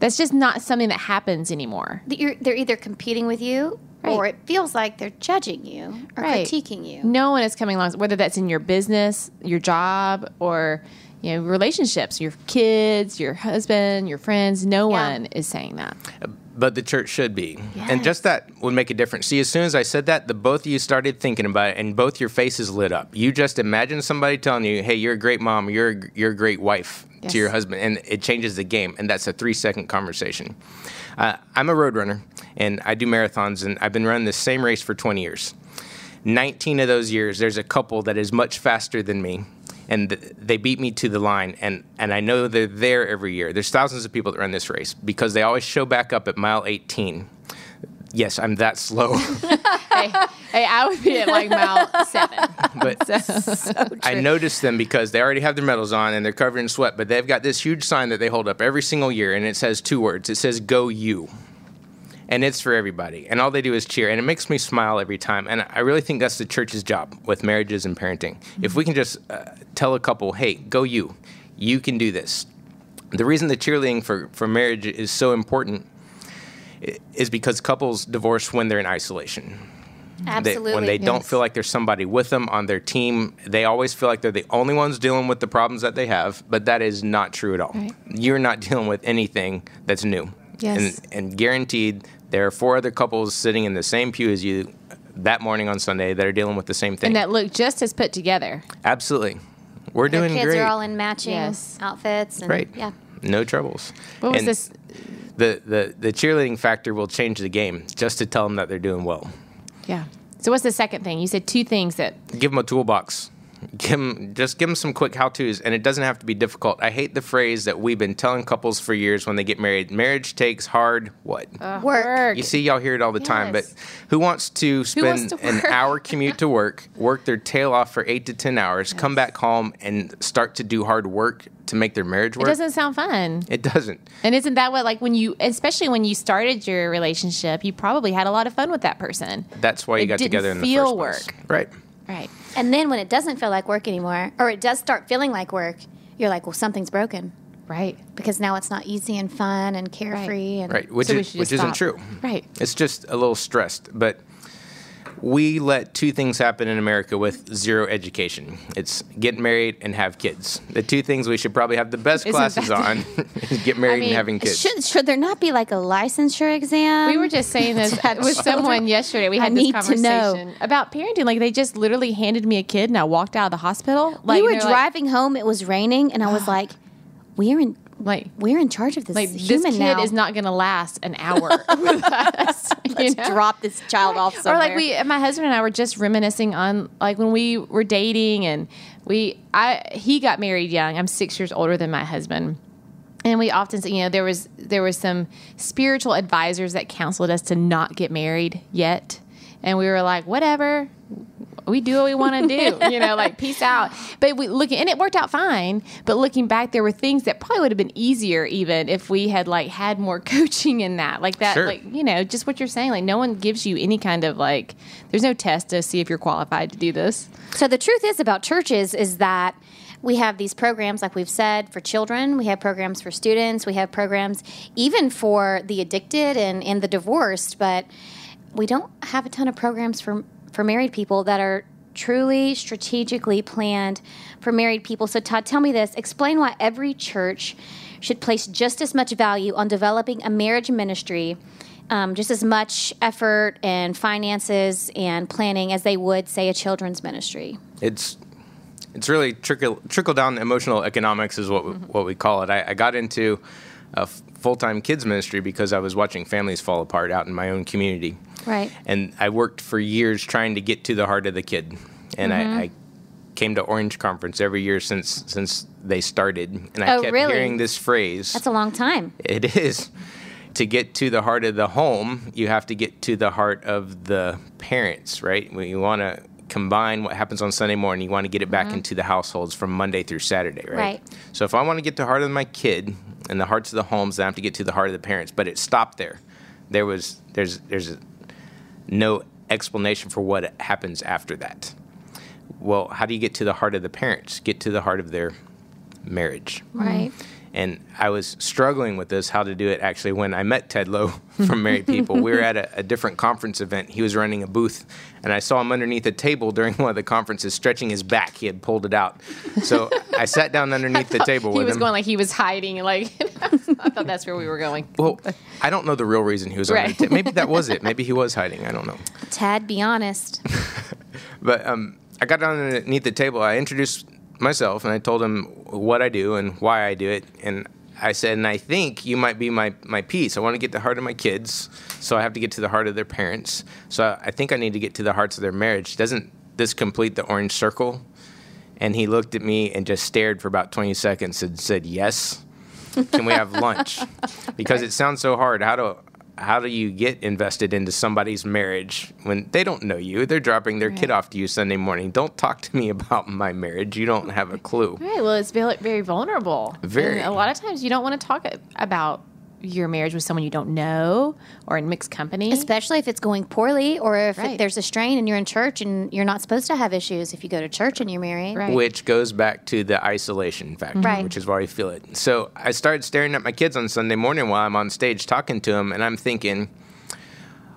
That's just not something that happens anymore. you're, they're either competing with you or it feels like they're judging you or Right. critiquing you. No one is coming along, whether that's in your business, your job, or you know relationships, your kids, your husband, your friends. No Yeah. one is saying that. but the church should be. And just that would make a difference. See, as soon as I said that, the both of you started thinking about it, and both your faces lit up. You just imagine somebody telling you, "Hey, you're a great mom. You're a, you're a great wife Yes. to your husband," and it changes the game. And that's a three second conversation. Uh, I'm a road runner, and I do marathons, and I've been running the same race for 20 years. 19 of those years, there's a couple that is much faster than me, and they beat me to the line. And, and I know they're there every year. There's thousands of people that run this race because they always show back up at mile 18. Yes, I'm that slow, hey, hey, I would be at like mile seven. but I notice them because they already have their medals on and they're covered in sweat. But they've got this huge sign that they hold up every single year, and it says two words. It says "Go You." and it's for everybody. And all they do is cheer, and it makes me smile every time. And I really think that's the church's job with marriages and parenting. If we can just uh, tell a couple, "Hey, go you, you can do this." The reason the cheerleading for for marriage is so important is because couples divorce when they're in isolation. They- Absolutely. when they don't feel like there's somebody with them on their team, they always feel like they're the only ones dealing with the problems that they have. But that is not true at all. Right. You're not dealing with anything that's new. Yes. And, and guaranteed, there are four other couples sitting in the same pew as you that morning on Sunday that are dealing with the same thing. and that look just as put together. Absolutely. We're Their doing kids great. are all in matching Yes. outfits. And, Right. Yeah. No troubles. What was And this? The, the, the cheerleading factor will change the game just to tell them that they're doing well. Yeah. So what's the second thing? You said two things that give them a toolbox. Give 'em- just give them some quick how tos, and it doesn't have to be difficult. I hate the phrase that we've been telling couples for years when they get married. Marriage takes hard what? Uh, work. You see, y'all hear it all the time, but who wants to spend wants to an hour commute to work, work their tail off for eight to 10 hours, come back home and start to do hard work to make their marriage it work? doesn't sound fun. It doesn't. And isn't that what like when you especially when you started your relationship, you probably had a lot of fun with that person. That's why you It got didn't together in the feel first place. work. Right. Right. And then when it doesn't feel like work anymore, or it does start feeling like work, you're like, well, something's broken Right. because now it's not easy and fun and carefree. And Right. Which, So we is, which isn't true. Right. It's just a little stressed. But we let two things happen in America with zero education. It's get married and have kids. The two things we should probably have the best Isn't classes on is get married mean, and having kids. Should, should there not be like a licensure exam? We were just saying this with children? someone yesterday. We I had this need to know. conversation about parenting. Like they just literally handed me a kid and I walked out of the hospital. Like we were they're like- driving home. It was raining, and I was like, "We're in, Like, we're in charge of this like this human kid now. is not going to last an hour with us. you Let's know? drop this child off somewhere." Or like we, my husband and I were just reminiscing on like when we were dating and we, I, he got married young. I'm six years older than my husband. And we often, say, you know, there was there was some spiritual advisors that counseled us to not get married yet, and we were like, whatever, we do what we want to do, you know, like peace out. But we look, and it worked out fine. But looking back, there were things that probably would have been easier even if we had like had more coaching in that, like that, Sure. like you know, just what you're saying. Like no one gives you any kind of like, there's no test to see if you're qualified to do this. So the truth is about churches is that we have these programs, like we've said, for children. We have programs for students. We have programs even for the addicted and, and the divorced. But we don't have a ton of programs for for married people that are truly strategically planned for married people. So Todd, tell me this: explain why every church should place just as much value on developing a marriage ministry. Um, just as much effort and finances and planning as they would, say, a children's ministry. it's it's really trickle trickle down emotional economics is what we, what we call it. I, I got into a full time kids ministry because I was watching families fall apart out in my own community. Right. And I worked for years trying to get to the heart of the kid, and Mm-hmm. I, I came to Orange Conference every year since since they started, and I Oh, kept really? hearing this phrase. That's a long time. It is. To get to the heart of the home, you have to get to the heart of the parents, right? When you want to combine what happens on Sunday morning, you want to get it back into the households from Monday through Saturday, right? Right. So if I want to get to the heart of my kid and the hearts of the homes, then I have to get to the heart of the parents. But it stopped there. There was there's there's no explanation for what happens after that. Well, how do you get to the heart of the parents? Get to the heart of their marriage. Right. And I was struggling with this, how to do it actually, when I met Ted Lowe from Married People. We were at a, a, different conference event. He was running a booth, and I saw him underneath a table during one of the conferences stretching his back. He had pulled it out. So I sat down underneath the table he with him. He was going like he was hiding. Like, I thought that's where we were going. Well, I don't know the real reason he was right. under Maybe that was it. Maybe he was hiding. I don't know. Tad, be honest. but um, I got down underneath the table. I introduced myself and I told him what I do and why I do it. And I said, and I think you might be my, my piece. I want to get the heart of my kids, so I have to get to the heart of their parents. So I think I need to get to the hearts of their marriage. Doesn't this complete the orange circle? And he looked at me and just stared for about 20 seconds and said, Yes. Can we have lunch? Because it sounds so hard. How do how do you get invested into somebody's marriage when they don't know you? They're dropping their right. kid off to you Sunday morning. Don't talk to me about my marriage. You don't have a clue. Right. Well, it's very, very vulnerable. Very. And a lot of times you don't want to talk about your marriage with someone you don't know or in mixed company. Especially if it's going poorly or if right. there's a strain and you're in church and you're not supposed to have issues if you go to church and you're married. Right. Which goes back to the isolation factor, right. which is why we feel it. So I started staring at my kids on Sunday morning while I'm on stage talking to them, and I'm thinking,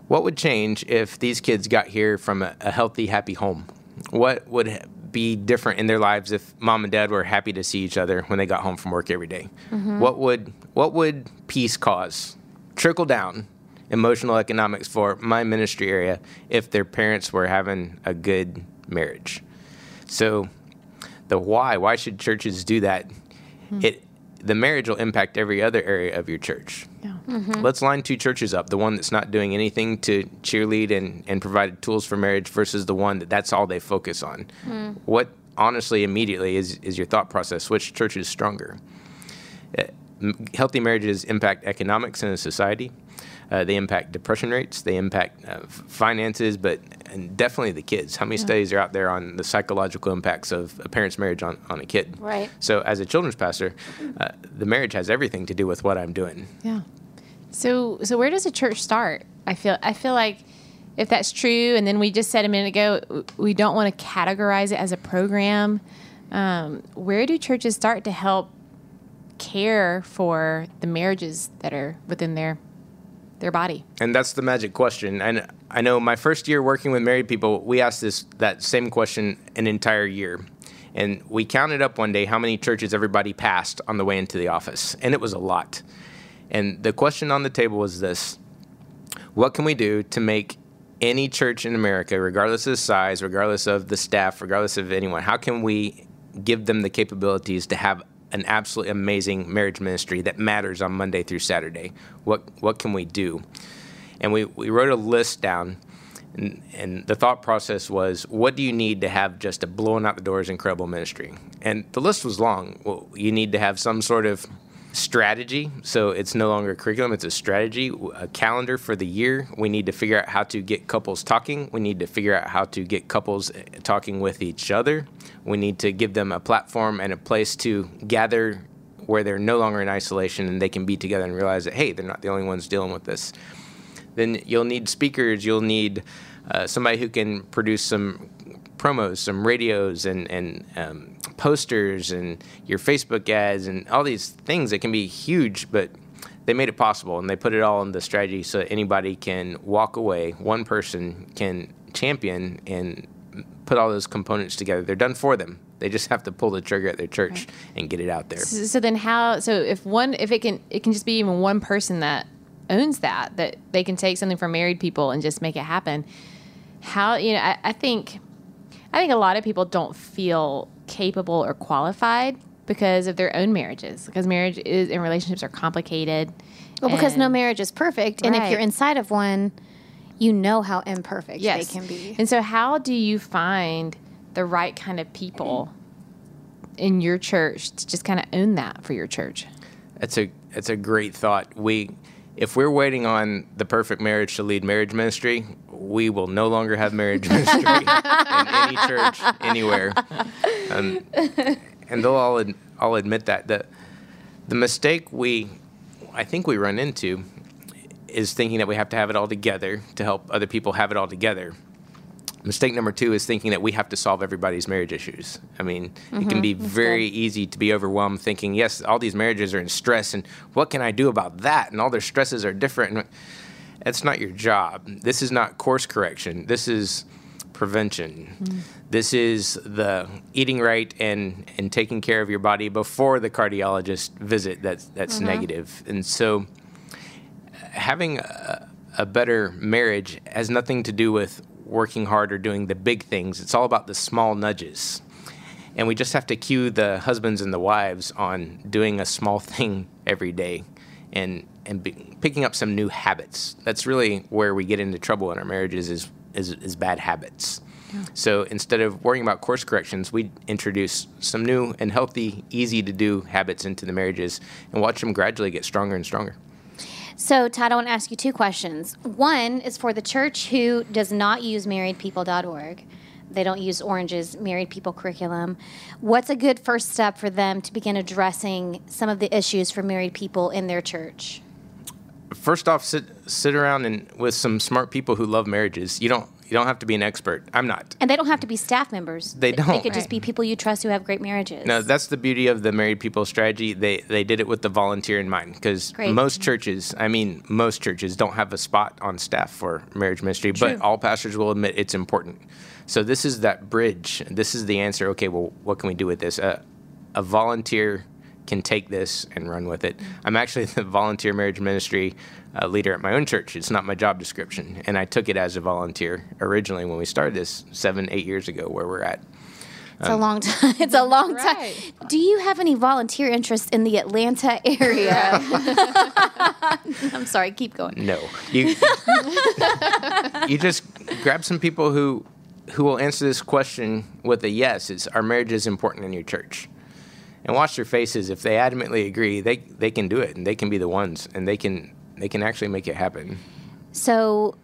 what would change if these kids got here from a, a healthy, happy home? What would be different in their lives if mom and dad were happy to see each other when they got home from work every day? Mm-hmm. What would what would peace cause trickle down emotional economics for my ministry area if their parents were having a good marriage? So the why why should churches do that? Mm-hmm. It the marriage will impact every other area of your church. Yeah. Mm-hmm. Let's line two churches up the one that's not doing anything to cheerlead and, and provide tools for marriage versus the one that that's all they focus on. Mm. What, honestly, immediately is, is your thought process? Which church is stronger? Uh, healthy marriages impact economics in a society. Uh, they impact depression rates. They impact uh, finances, but and definitely the kids. How many yeah. studies are out there on the psychological impacts of a parent's marriage on, on a kid? Right. So, as a children's pastor, uh, the marriage has everything to do with what I'm doing. Yeah. So, so where does a church start? I feel I feel like if that's true, and then we just said a minute ago, we don't want to categorize it as a program. Um, where do churches start to help care for the marriages that are within their their body? And that's the magic question. And I know my first year working with married people, we asked this that same question an entire year. And we counted up one day how many churches everybody passed on the way into the office, and it was a lot. And the question on the table was this What can we do to make any church in America, regardless of the size, regardless of the staff, regardless of anyone, how can we give them the capabilities to have an absolutely amazing marriage ministry that matters on Monday through Saturday. What what can we do? And we, we wrote a list down and, and, the thought process was, what do you need to have just a blowing out the doors incredible ministry? And the list was long. Well, you need to have some sort of strategy. So it's no longer a curriculum, it's a strategy, a calendar for the year. We need to figure out how to get couples talking. We need to figure out how to get couples eh, talking with each other. We need to give them a platform and a place to gather where they're no longer in isolation and they can be together and realize that, hey, they're not the only ones dealing with this. Then you'll need speakers, you'll need uh, somebody who can produce some promos, some radios, and and um, posters, and your Facebook ads, and all these things that can be huge, but they made it possible, and they put it all in the strategy so anybody can walk away. One person can champion and put all those components together. They're done for them. They just have to pull the trigger at their church right. and get it out there. So, so then, how? So if one, if it can, it can just be even one person that owns that that they can take something from married people and just make it happen. How you know? I, I think I think a lot of people don't feel capable or qualified because of their own marriages, because marriage is and relationships are complicated. Well, because no marriage is perfect, and right. if you're inside of one, you know how imperfect yes. they can be. And so, how do you find the right kind of people in your church to just kind of own that for your church? That's a that's a great thought. We if we're waiting on the perfect marriage to lead marriage ministry, we will no longer have marriage ministry in any church anywhere. Um, and they'll all ad- all admit that the the mistake we I think we run into is thinking that we have to have it all together to help other people have it all together. Mistake number two is thinking that we have to solve everybody's marriage issues. I mean, it can be mm-hmm. very easy to be overwhelmed thinking, yes, all these marriages are in stress, and what can I do about that? And all their stresses are different. And that's not your job. This is not course correction. This is prevention. Mm-hmm. This is the eating right and, and taking care of your body before the cardiologist visit that's, that's mm-hmm. negative. And so uh, having a, a better marriage has nothing to do with working hard or doing the big things. It's all about the small nudges. And we just have to cue the husbands and the wives on doing a small thing every day and, and be, picking up some new habits. That's really where we get into trouble in our marriages is, is, is bad habits. So instead of worrying about course corrections, we introduce some new and healthy, easy to do habits into the marriages and watch them gradually get stronger and stronger. So, Todd, I want to ask you two questions. One is for the church who does not use marriedpeople.org. They don't use Orange's married people curriculum. What's a good first step for them to begin addressing some of the issues for married people in their church? First off, sit sit around and with some smart people who love marriages. You don't you don't have to be an expert. I'm not. And they don't have to be staff members. They They don't. They could just be people you trust who have great marriages. No, that's the beauty of the married people strategy. They they did it with the volunteer in mind because most churches, I mean most churches, don't have a spot on staff for marriage ministry, but all pastors will admit it's important. So this is that bridge. This is the answer. Okay, well, what can we do with this? Uh, a volunteer can take this and run with it. I'm actually the volunteer marriage ministry uh, leader at my own church. It's not my job description, and I took it as a volunteer originally when we started this seven, eight years ago, where we're at. It's a long time. It's a long time. Do you have any volunteer interest in the Atlanta area? I'm sorry, keep going. No, you you just grab some people who who will answer this question with a yes. It's our marriage is important in your church, and watch their faces. If they adamantly agree, they they can do it, and they can be the ones, and they can they can actually make it happen. So,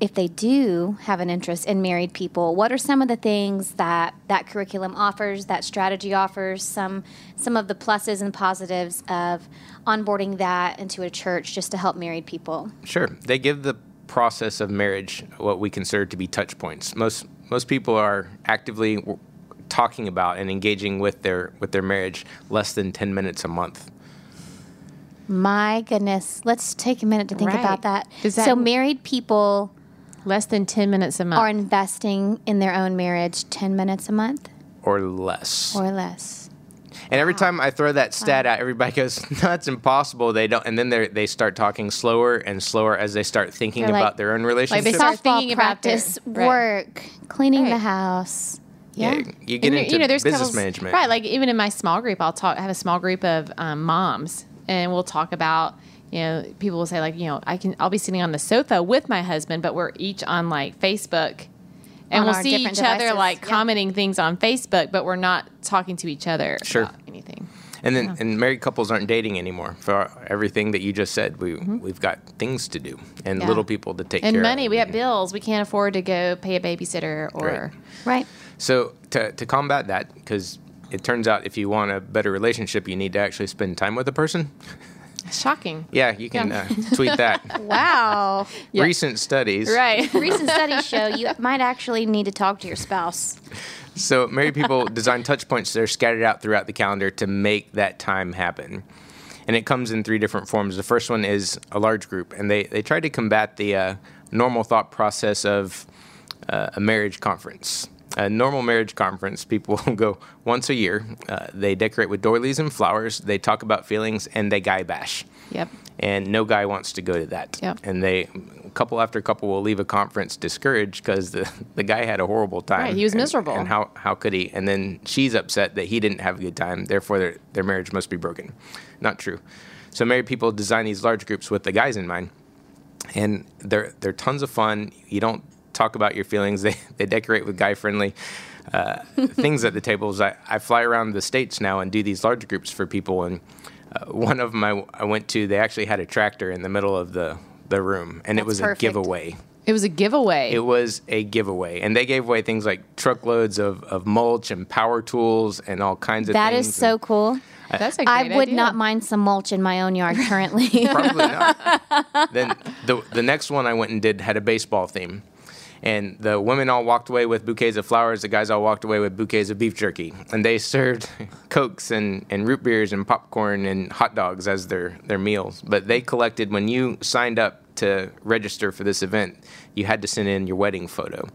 if they do have an interest in married people, what are some of the things that that curriculum offers, that strategy offers, some some of the pluses and positives of onboarding that into a church just to help married people? Sure, they give the process of marriage what we consider to be touch points. Most most people are actively talking about and engaging with their with their marriage less than ten minutes a month. My goodness, let's take a minute to think Right. about that. Does that- so, married people Less than 10 minutes a month. are investing in their own marriage 10 minutes a month Or less. or less. And every time I throw that stat out, everybody goes, "No, that's impossible." They don't, and then they they start talking slower and slower as they start thinking They're about their own they relationship. start Softball thinking about their- practice, right. work, cleaning the house. Yeah, Yeah. you get And into you know, there's business couples- management. Right. Like even in my small group, I'll talk, I have a small group of um, moms and we'll talk about, you know, people will say like, you know, I can, I'll be sitting on the sofa with my husband, but we're each on like Facebook and On we'll see each different other like Yep. commenting things on Facebook, but we're not talking to each other Sure. about anything. And then, and married couples aren't dating anymore for everything that you just said. We we've got things to do and Mm-hmm. Yeah. little people to take care of. And care money, of. we have bills. We can't afford to go pay a babysitter or Right. Right. So to to combat that, because it turns out if you want a better relationship, you need to actually spend time with a person. shocking. Yeah, you can Yeah. Uh, tweet that. Wow. Recent studies. Right. Recent studies show you might actually need to talk to your spouse. So married people design touch points that are scattered out throughout the calendar to make that time happen. And it comes in three different forms. The first one is a large group, and they, they try to combat the uh, normal thought process of uh, a marriage conference. A normal marriage conference, people go once a year. Uh, they decorate with doilies and flowers. They talk about feelings, and they guy bash. Yep. And no guy wants to go to that. Yep. And they, couple after couple, will leave a conference discouraged because the, the guy had a horrible time. Right, he was And- miserable. And how, how could he? And then she's upset that he didn't have a good time. Therefore, their, their marriage must be broken. Not true. So married people design these large groups with the guys in mind, and they're they're tons of fun. You don't talk about your feelings. They they decorate with guy friendly uh, things at the tables. I, I fly around the states now and do these large groups for people. And uh, one of them I, I went to, they actually had a tractor in the middle of the the room, and it was perfect. a giveaway. It was a giveaway. It was a giveaway, and they gave away things like truckloads of, of mulch and power tools and all kinds of That things. is so and cool. That's a I great I would idea. not mind some mulch in my own yard currently. probably not. then the the next one I went and did had a baseball theme, And the women all walked away with bouquets of flowers. The guys all walked away with bouquets of beef jerky. And they served cokes and, and root beers and popcorn and hot dogs as their, their meals. But they collected, when you signed up to register for this event, you had to send in your wedding photo.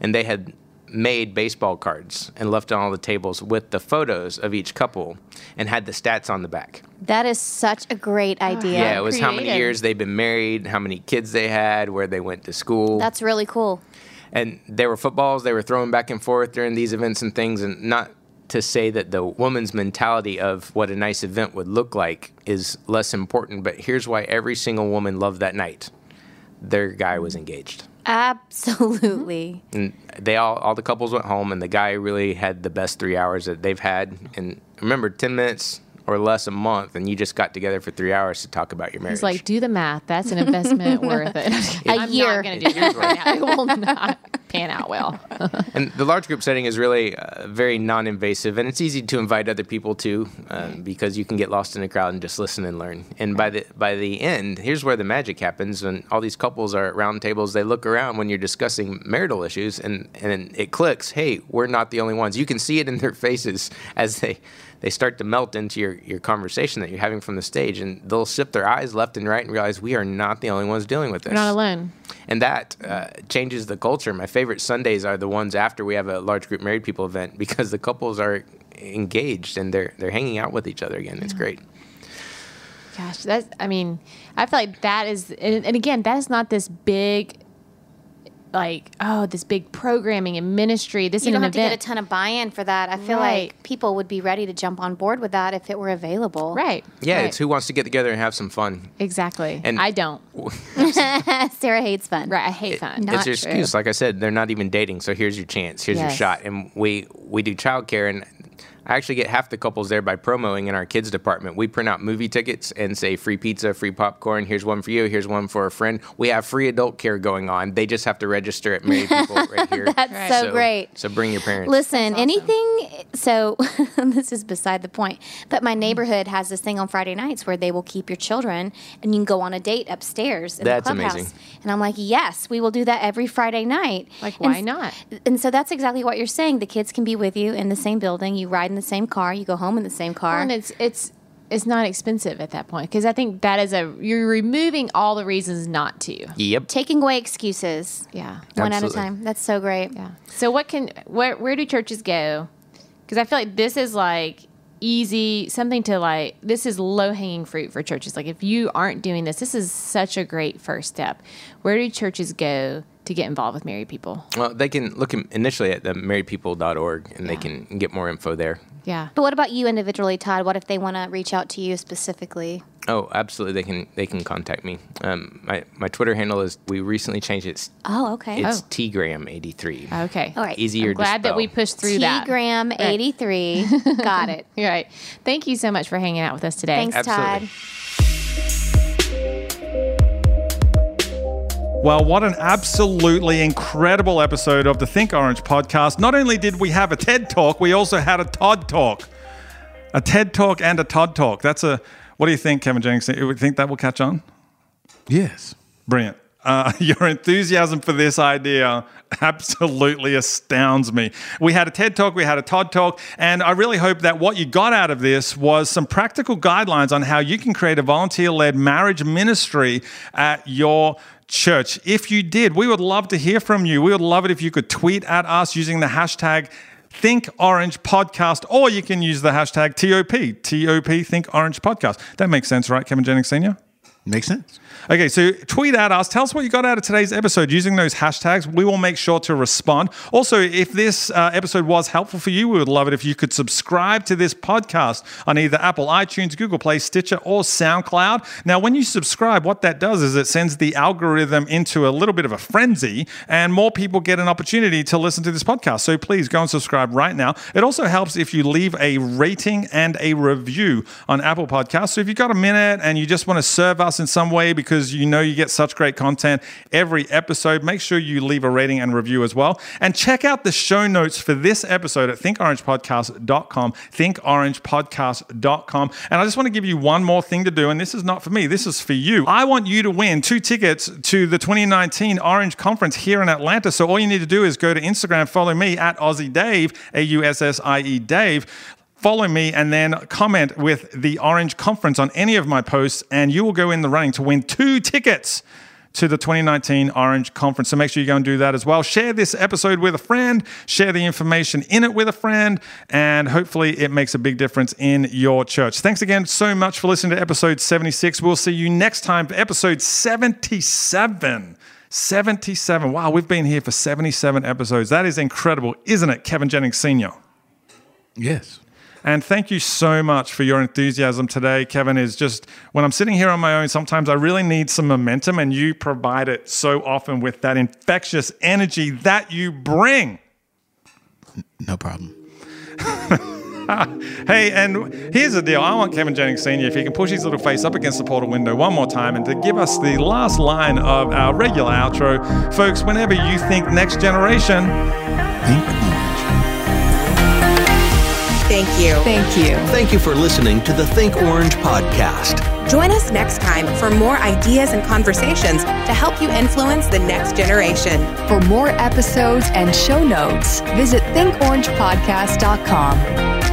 And they had made baseball cards and left on all the tables with the photos of each couple and had the stats on the back. That is such a great ah. idea. Yeah, it was how many years they've been married, how many kids they had, where they went to school. That's really cool. and there were footballs they were throwing back and forth during these events and things and not to say that the woman's mentality of what a nice event would look like is less important but here's why every single woman loved that night their guy was engaged Absolutely. and they all all the couples went home and the guy really had the best three hours that they've had and remember 10 minutes or less a month and you just got together for three hours to talk about your marriage He's like, do the math. That's an investment worth it. A I'm year. not going to do this right now. It will not pan out well. And the large group setting is really uh, very non-invasive, and it's easy to invite other people too, uh, because you can get lost in a crowd and just listen and learn. And by the by the end, here's where the magic happens. When all these couples are at round tables, they look around when you're discussing marital issues, and and it clicks. Hey, we're not the only ones. You can see it in their faces as they. They start to melt into your, your conversation that you're having from the stage, and they'll shift their eyes left and right and realize we are not the only ones dealing with this We're not alone. and that uh, changes the culture. My favorite Sundays are the ones after we have a large group married people event because the couples are engaged and they're they're hanging out with each other again. It's great. Gosh, that's, I mean, I feel like that is, and, and again, that is not this big, like, oh, this big programming and ministry. This You is don't an have to get a ton of buy-in for that. I feel Right. like people would be ready to jump on board with that if it were available. right. Yeah, right. it's who wants to get together and have some fun. Exactly. And- I don't. Sarah hates fun. Right. I hate fun. Not it's your true. excuse. Like I said, they're not even dating. So here's your chance. Here's your shot. And we we do childcare and. I actually get half the couples there by promoing in our kids department. We print out movie tickets and say free pizza, free popcorn. Here's one for you. Here's one for a friend. We have free adult care going on. They just have to register at Married People right here. That's so great. So bring your parents. Listen, anything. So this is beside the point. But my neighborhood has this thing on Friday nights where they will keep your children, and you can go on a date upstairs in That's the clubhouse. amazing. And I'm like, yes, we will do that every Friday night. Like, why s- not? And so that's exactly what you're saying. The kids can be with you in the same building. You ride in the same car. You go home in the same car. and it's it's it's not expensive at that point because I think that is a you're removing all the reasons not to. Yep. Taking away excuses. Yeah. One at a time. That's so great. Yeah. So what can where where do churches go? Because I feel like this is like easy something to like this is low hanging fruit for churches. Like if you aren't doing this, this is such a great first step. Where do churches go to get involved with married people? Well, they can look initially at the marriedpeople.org and they can get more info there. Yeah. But what about you individually, Todd? What if they want to reach out to you specifically? Oh, absolutely. They can they can contact me. Um, my my Twitter handle is we recently changed it. It's, Oh, okay. it's tgram83. Okay. All right. Easier I'm glad to that we pushed through that. T-gram 83. Got it. You're right. Thank you so much for hanging out with us today. Thanks, Absolutely. Todd. Well, what an absolutely incredible episode of the Think Orange podcast. Not only did we have a TED talk, we also had a Todd talk. A TED talk and a Todd talk. That's a, what do you think, Kevin Jennings? You think that will catch on? Yes. Brilliant. Uh, your enthusiasm for this idea absolutely astounds me. We had a TED talk, we had a Todd talk, and I really hope that what you got out of this was some practical guidelines on how you can create a volunteer led marriage ministry at your church. If you did, we would love to hear from you. We would love it if you could tweet at us using the hashtag Think Orange Podcast, or you can use the hashtag TOP, TOP. That makes sense, right, Kevin Jennings Sr.? Makes sense. Okay, so tweet at us. Tell us what you got out of today's episode using those hashtags. We will make sure to respond. Also, if this uh, episode was helpful for you, we would love it if you could subscribe to this podcast on either Apple, iTunes, Google Play, Stitcher, or SoundCloud. Now, when you subscribe, what that does is it sends the algorithm into a little bit of a frenzy, and more people get an opportunity to listen to this podcast. So please go and subscribe right now. It also helps if you leave a rating and a review on Apple Podcasts. So if you've got a minute and you just want to serve us in some way because you know you get such great content every episode, make sure you leave a rating and review as well. And check out the show notes for this episode at thinkorangepodcast.com, thinkorangepodcast.com. And I just want to give you one more thing to do, and this is not for me, this is for you. I want you to win two tickets to the 2019 Orange Conference here in Atlanta. So all you need to do is go to Instagram, follow me at Aussie Dave, A U S S I E Dave follow me and then comment with the Orange Conference on any of my posts, and you will go in the running to win two tickets to the 2019 Orange Conference. So make sure you go and do that as well. Share this episode with a friend, share the information in it with a friend, and hopefully it makes a big difference in your church. Thanks again so much for listening to episode 76. We'll see you next time for episode 77. 77. Wow, we've been here for 77 episodes. That is incredible, isn't it, Kevin Jennings Sr.? Yes. And thank you so much for your enthusiasm today. Kevin is just, when I'm sitting here on my own, sometimes I really need some momentum, and you provide it so often with that infectious energy that you bring. No problem. hey, and here's the deal. I want Kevin Jennings Sr., if he can push his little face up against the portal window one more time and to give us the last line of our regular outro. Folks, whenever you think next generation, Think. Thank you. Thank you. Thank you for listening to the Think Orange podcast. Join us next time for more ideas and conversations to help you influence the next generation. For more episodes and show notes, visit thinkorangepodcast.com.